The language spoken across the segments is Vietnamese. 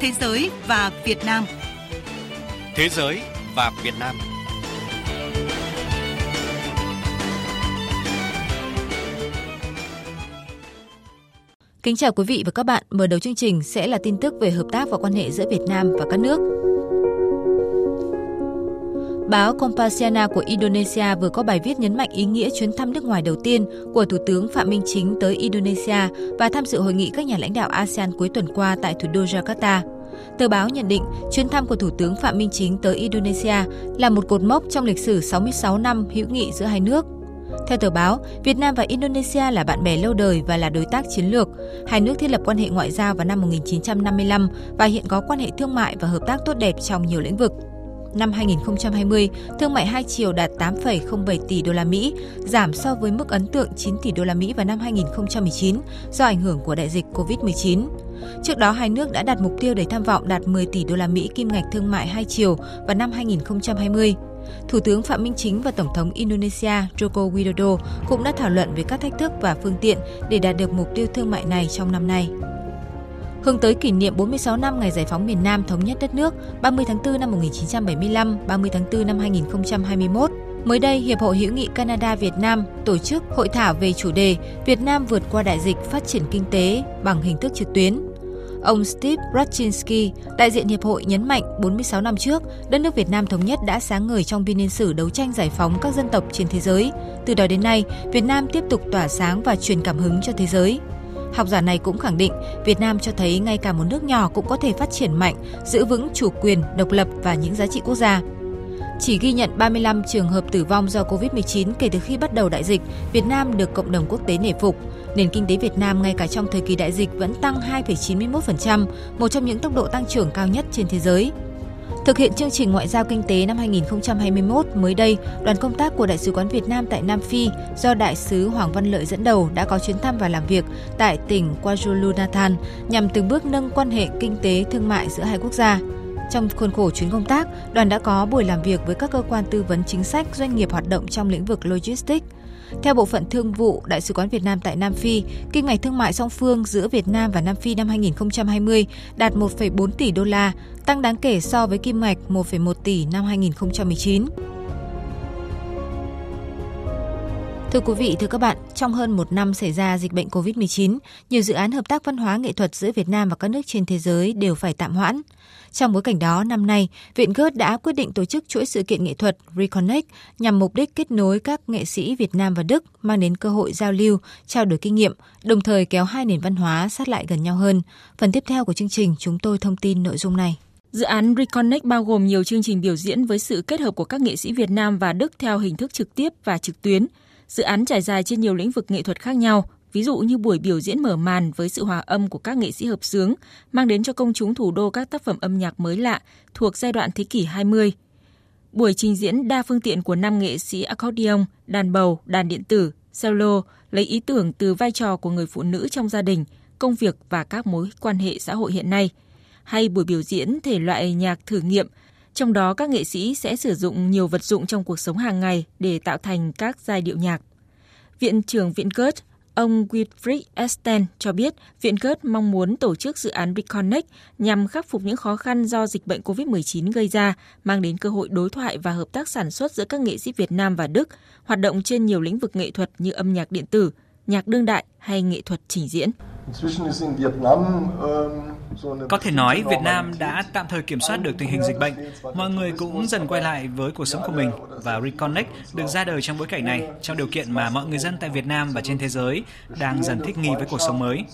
Thế giới và Việt Nam. Thế giới và Việt Nam. Kính chào quý vị và các bạn. Mở đầu chương trình sẽ là tin tức về hợp tác và quan hệ giữa Việt Nam và các nước. Báo Kompasiana của Indonesia vừa có bài viết nhấn mạnh ý nghĩa chuyến thăm nước ngoài đầu tiên của Thủ tướng Phạm Minh Chính tới Indonesia và tham dự hội nghị các nhà lãnh đạo ASEAN cuối tuần qua tại thủ đô Jakarta. Tờ báo nhận định chuyến thăm của Thủ tướng Phạm Minh Chính tới Indonesia là một cột mốc trong lịch sử 66 năm hữu nghị giữa hai nước. Theo tờ báo, Việt Nam và Indonesia là bạn bè lâu đời và là đối tác chiến lược. Hai nước thiết lập quan hệ ngoại giao vào năm 1955 và hiện có quan hệ thương mại và hợp tác tốt đẹp trong nhiều lĩnh vực. Năm 2020, thương mại hai chiều đạt 8,07 tỷ đô la Mỹ, giảm so với mức ấn tượng 9 tỷ đô la Mỹ vào năm 2019 do ảnh hưởng của đại dịch COVID-19. Trước đó, hai nước đã đặt mục tiêu để tham vọng đạt 10 tỷ đô la Mỹ kim ngạch thương mại hai chiều vào năm 2020. Thủ tướng Phạm Minh Chính và Tổng thống Indonesia Joko Widodo cũng đã thảo luận về các thách thức và phương tiện để đạt được mục tiêu thương mại này trong năm nay. Hướng tới kỷ niệm 46 năm ngày giải phóng miền Nam thống nhất đất nước 30 tháng 4 năm 1975, 30 tháng 4 năm 2021, Mới đây, Hiệp hội hữu nghị Canada Việt Nam tổ chức hội thảo về chủ đề Việt Nam vượt qua đại dịch phát triển kinh tế bằng hình thức trực tuyến. Ông Steve Rachinsky, đại diện hiệp hội nhấn mạnh 46 năm trước, đất nước Việt Nam thống nhất đã sáng ngời trong biên niên sử đấu tranh giải phóng các dân tộc trên thế giới. Từ đó đến nay, Việt Nam tiếp tục tỏa sáng và truyền cảm hứng cho thế giới. Học giả này cũng khẳng định Việt Nam cho thấy ngay cả một nước nhỏ cũng có thể phát triển mạnh, giữ vững chủ quyền, độc lập và những giá trị quốc gia. Chỉ ghi nhận 35 trường hợp tử vong do Covid-19 kể từ khi bắt đầu đại dịch, Việt Nam được cộng đồng quốc tế nể phục. Nền kinh tế Việt Nam ngay cả trong thời kỳ đại dịch vẫn tăng 2,91%, một trong những tốc độ tăng trưởng cao nhất trên thế giới. Thực hiện chương trình ngoại giao kinh tế năm 2021, mới đây, đoàn công tác của Đại sứ quán Việt Nam tại Nam Phi do Đại sứ Hoàng Văn Lợi dẫn đầu đã có chuyến thăm và làm việc tại tỉnh KwaZulu-Natal nhằm từng bước nâng quan hệ kinh tế thương mại giữa hai quốc gia. Trong khuôn khổ chuyến công tác, đoàn đã có buổi làm việc với các cơ quan tư vấn chính sách doanh nghiệp hoạt động trong lĩnh vực logistics. Theo Bộ phận Thương vụ Đại sứ quán Việt Nam tại Nam Phi, kim ngạch thương mại song phương giữa Việt Nam và Nam Phi năm 2020 đạt 1,4 tỷ đô la, tăng đáng kể so với kim ngạch 1,1 tỷ năm 2019. Thưa quý vị, thưa các bạn, trong hơn một năm xảy ra dịch bệnh COVID-19, nhiều dự án hợp tác văn hóa nghệ thuật giữa Việt Nam và các nước trên thế giới đều phải tạm hoãn. Trong bối cảnh đó, năm nay, Viện Goethe đã quyết định tổ chức chuỗi sự kiện nghệ thuật Reconnect nhằm mục đích kết nối các nghệ sĩ Việt Nam và Đức, mang đến cơ hội giao lưu, trao đổi kinh nghiệm, đồng thời kéo hai nền văn hóa sát lại gần nhau hơn. Phần tiếp theo của chương trình, chúng tôi thông tin nội dung này. Dự án Reconnect bao gồm nhiều chương trình biểu diễn với sự kết hợp của các nghệ sĩ Việt Nam và Đức theo hình thức trực tiếp và trực tuyến. Dự án trải dài trên nhiều lĩnh vực nghệ thuật khác nhau, ví dụ như buổi biểu diễn mở màn với sự hòa âm của các nghệ sĩ hợp xướng, mang đến cho công chúng thủ đô các tác phẩm âm nhạc mới lạ thuộc giai đoạn thế kỷ 20. Buổi trình diễn đa phương tiện của năm nghệ sĩ accordion, đàn bầu, đàn điện tử, cello lấy ý tưởng từ vai trò của người phụ nữ trong gia đình, công việc và các mối quan hệ xã hội hiện nay. Hay buổi biểu diễn thể loại nhạc thử nghiệm, trong đó các nghệ sĩ sẽ sử dụng nhiều vật dụng trong cuộc sống hàng ngày để tạo thành các giai điệu nhạc. Viện trưởng Viện Goethe Ông Wilfried Esten cho biết Viện Goethe mong muốn tổ chức dự án Reconnect nhằm khắc phục những khó khăn do dịch bệnh COVID-19 gây ra, mang đến cơ hội đối thoại và hợp tác sản xuất giữa các nghệ sĩ Việt Nam và Đức, hoạt động trên nhiều lĩnh vực nghệ thuật như âm nhạc điện tử, nhạc đương đại hay nghệ thuật trình diễn. Có thể nói Việt Nam đã tạm thời kiểm soát được tình hình dịch bệnh. Mọi người cũng dần quay lại với cuộc sống của mình và Reconnect được ra đời trong bối cảnh này, trong điều kiện mà mọi người dân tại Việt Nam và trên thế giới đang dần thích nghi với cuộc sống mới.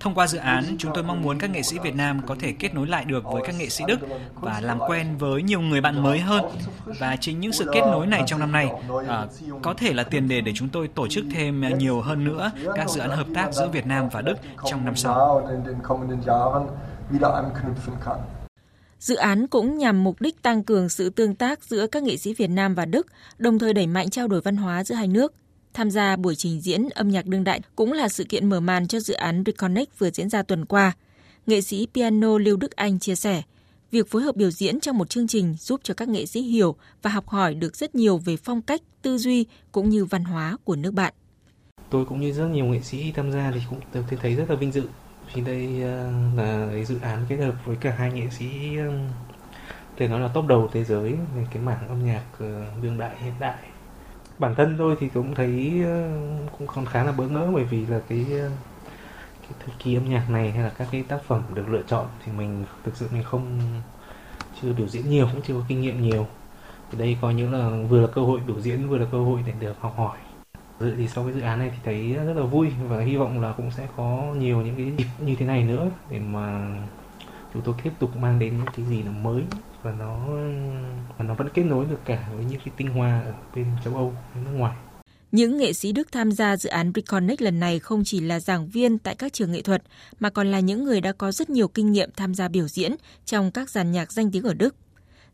Thông qua dự án, chúng tôi mong muốn các nghệ sĩ Việt Nam có thể kết nối lại được với các nghệ sĩ Đức và làm quen với nhiều người bạn mới hơn. Và chính những sự kết nối này trong năm nay à, có thể là tiền đề để chúng tôi tổ chức thêm nhiều hơn nữa các dự án hợp tác giữa Việt Nam và Đức trong năm sau. Dự án cũng nhằm mục đích tăng cường sự tương tác giữa các nghệ sĩ Việt Nam và Đức, đồng thời đẩy mạnh trao đổi văn hóa giữa hai nước. Tham gia buổi trình diễn âm nhạc đương đại cũng là sự kiện mở màn cho dự án Reconnect vừa diễn ra tuần qua. Nghệ sĩ piano Lưu Đức Anh chia sẻ, việc phối hợp biểu diễn trong một chương trình giúp cho các nghệ sĩ hiểu và học hỏi được rất nhiều về phong cách, tư duy cũng như văn hóa của nước bạn. Tôi cũng như rất nhiều nghệ sĩ tham gia thì cũng đều thấy rất là vinh dự. Vì đây ờ, là cái dự án kết hợp với cả hai nghệ sĩ ờ, thể nói là top đầu thế giới về cái mảng âm nhạc ờ, đương đại, hiện đại. Bản thân tôi thì cũng thấy cũng còn khá là bỡ ngỡ bởi vì là cái cái thời kỳ âm nhạc này hay là các cái tác phẩm được lựa chọn thì mình thực sự mình không, chưa biểu diễn nhiều, cũng chưa có kinh nghiệm nhiều. Thì đây coi như là vừa là cơ hội biểu diễn, vừa là cơ hội để được học hỏi dự thì sau cái dự án này thì thấy rất là vui và hy vọng là cũng sẽ có nhiều những cái dịp như thế này nữa để mà chúng tôi tiếp tục mang đến những cái gì là mới và nó và nó vẫn kết nối được cả với những cái tinh hoa ở bên châu Âu nước ngoài. Những nghệ sĩ Đức tham gia dự án Reconnect lần này không chỉ là giảng viên tại các trường nghệ thuật, mà còn là những người đã có rất nhiều kinh nghiệm tham gia biểu diễn trong các dàn nhạc danh tiếng ở Đức.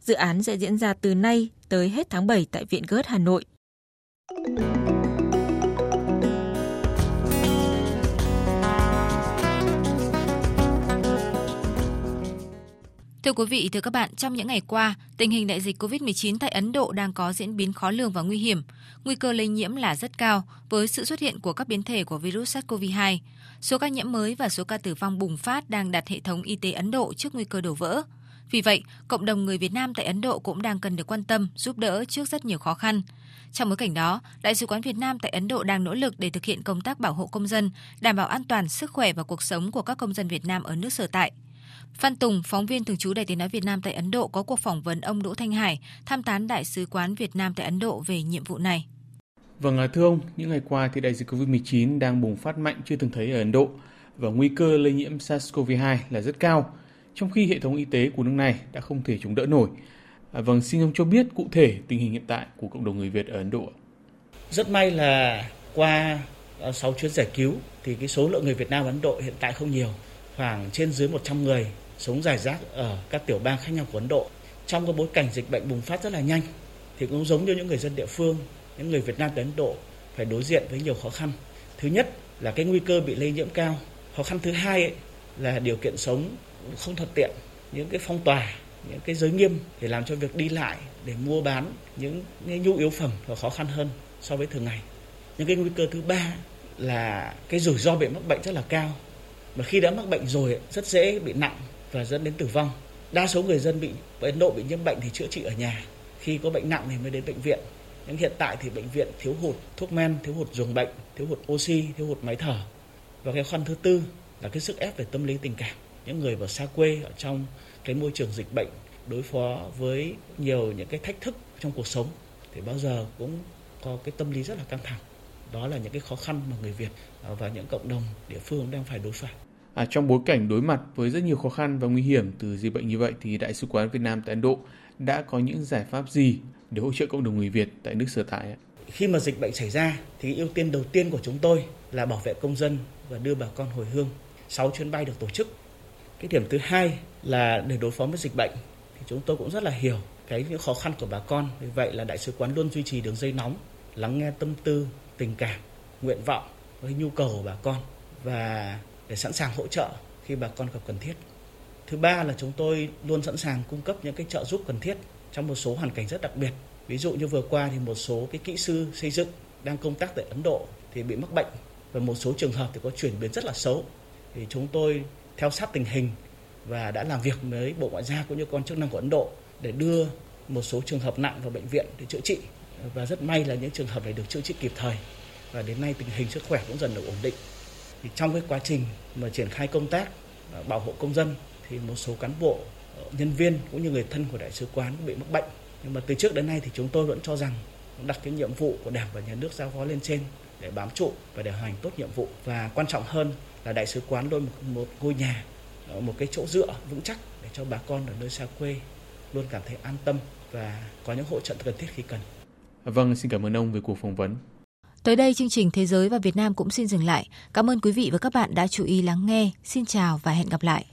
Dự án sẽ diễn ra từ nay tới hết tháng 7 tại Viện Goethe Hà Nội. Thưa quý vị, thưa các bạn, trong những ngày qua, tình hình đại dịch COVID-19 tại Ấn Độ đang có diễn biến khó lường và nguy hiểm. Nguy cơ lây nhiễm là rất cao với sự xuất hiện của các biến thể của virus SARS-CoV-2. Số ca nhiễm mới và số ca tử vong bùng phát đang đặt hệ thống y tế Ấn Độ trước nguy cơ đổ vỡ. Vì vậy, cộng đồng người Việt Nam tại Ấn Độ cũng đang cần được quan tâm, giúp đỡ trước rất nhiều khó khăn. Trong bối cảnh đó, Đại sứ quán Việt Nam tại Ấn Độ đang nỗ lực để thực hiện công tác bảo hộ công dân, đảm bảo an toàn sức khỏe và cuộc sống của các công dân Việt Nam ở nước sở tại. Phan Tùng, phóng viên thường trú Đài Tiếng nói Việt Nam tại Ấn Độ có cuộc phỏng vấn ông Đỗ Thanh Hải, tham tán đại sứ quán Việt Nam tại Ấn Độ về nhiệm vụ này. Vâng, thưa ông, những ngày qua thì đại dịch Covid-19 đang bùng phát mạnh chưa từng thấy ở Ấn Độ và nguy cơ lây nhiễm SARS-CoV-2 là rất cao, trong khi hệ thống y tế của nước này đã không thể chống đỡ nổi. À, vâng, xin ông cho biết cụ thể tình hình hiện tại của cộng đồng người Việt ở Ấn Độ. Rất may là qua 6 chuyến giải cứu thì cái số lượng người Việt Nam ở Ấn Độ hiện tại không nhiều, khoảng trên dưới 100 người sống rải rác ở các tiểu bang khác nhau của Ấn Độ. Trong cái bối cảnh dịch bệnh bùng phát rất là nhanh thì cũng giống như những người dân địa phương, những người Việt Nam đến Ấn Độ phải đối diện với nhiều khó khăn. Thứ nhất là cái nguy cơ bị lây nhiễm cao. Khó khăn thứ hai ấy là điều kiện sống không thuận tiện, những cái phong tỏa, những cái giới nghiêm để làm cho việc đi lại, để mua bán những, nhu yếu phẩm là khó khăn hơn so với thường ngày. Những cái nguy cơ thứ ba là cái rủi ro bị mắc bệnh rất là cao. Và khi đã mắc bệnh rồi rất dễ bị nặng và dẫn đến tử vong. Đa số người dân bị Ấn Độ bị nhiễm bệnh thì chữa trị ở nhà. Khi có bệnh nặng thì mới đến bệnh viện. Nhưng hiện tại thì bệnh viện thiếu hụt thuốc men, thiếu hụt giường bệnh, thiếu hụt oxy, thiếu hụt máy thở. Và cái khoăn thứ tư là cái sức ép về tâm lý tình cảm. Những người ở xa quê ở trong cái môi trường dịch bệnh đối phó với nhiều những cái thách thức trong cuộc sống thì bao giờ cũng có cái tâm lý rất là căng thẳng. Đó là những cái khó khăn mà người Việt và những cộng đồng địa phương đang phải đối phải. À, trong bối cảnh đối mặt với rất nhiều khó khăn và nguy hiểm từ dịch bệnh như vậy thì Đại sứ quán Việt Nam tại Ấn Độ đã có những giải pháp gì để hỗ trợ cộng đồng người Việt tại nước sở tại? Khi mà dịch bệnh xảy ra thì ưu tiên đầu tiên của chúng tôi là bảo vệ công dân và đưa bà con hồi hương. 6 chuyến bay được tổ chức. Cái điểm thứ hai là để đối phó với dịch bệnh thì chúng tôi cũng rất là hiểu cái những khó khăn của bà con. Vì vậy là đại sứ quán luôn duy trì đường dây nóng, lắng nghe tâm tư, tình cảm, nguyện vọng với nhu cầu của bà con và để sẵn sàng hỗ trợ khi bà con gặp cần thiết. Thứ ba là chúng tôi luôn sẵn sàng cung cấp những cái trợ giúp cần thiết trong một số hoàn cảnh rất đặc biệt. Ví dụ như vừa qua thì một số cái kỹ sư xây dựng đang công tác tại Ấn Độ thì bị mắc bệnh và một số trường hợp thì có chuyển biến rất là xấu. Thì chúng tôi theo sát tình hình và đã làm việc với Bộ Ngoại giao cũng như con chức năng của Ấn Độ để đưa một số trường hợp nặng vào bệnh viện để chữa trị và rất may là những trường hợp này được chữa trị kịp thời và đến nay tình hình sức khỏe cũng dần được ổn định thì trong cái quá trình mà triển khai công tác à, bảo hộ công dân thì một số cán bộ ờ, nhân viên cũng như người thân của đại sứ quán bị mắc bệnh nhưng mà từ trước đến nay thì chúng tôi vẫn cho rằng đặt cái nhiệm vụ của đảng và nhà nước giao phó lên trên để bám trụ và để hoàn thành tốt nhiệm vụ và quan trọng hơn là đại sứ quán luôn một, một ngôi nhà một cái chỗ dựa vững chắc để cho bà con ở nơi xa quê luôn cảm thấy an tâm và có những hỗ trợ cần thiết khi cần. Vâng, xin cảm ơn ông về cuộc phỏng vấn. Tới đây chương trình Thế giới và Việt Nam cũng xin dừng lại. Cảm ơn quý vị và các bạn đã chú ý lắng nghe. Xin chào và hẹn gặp lại.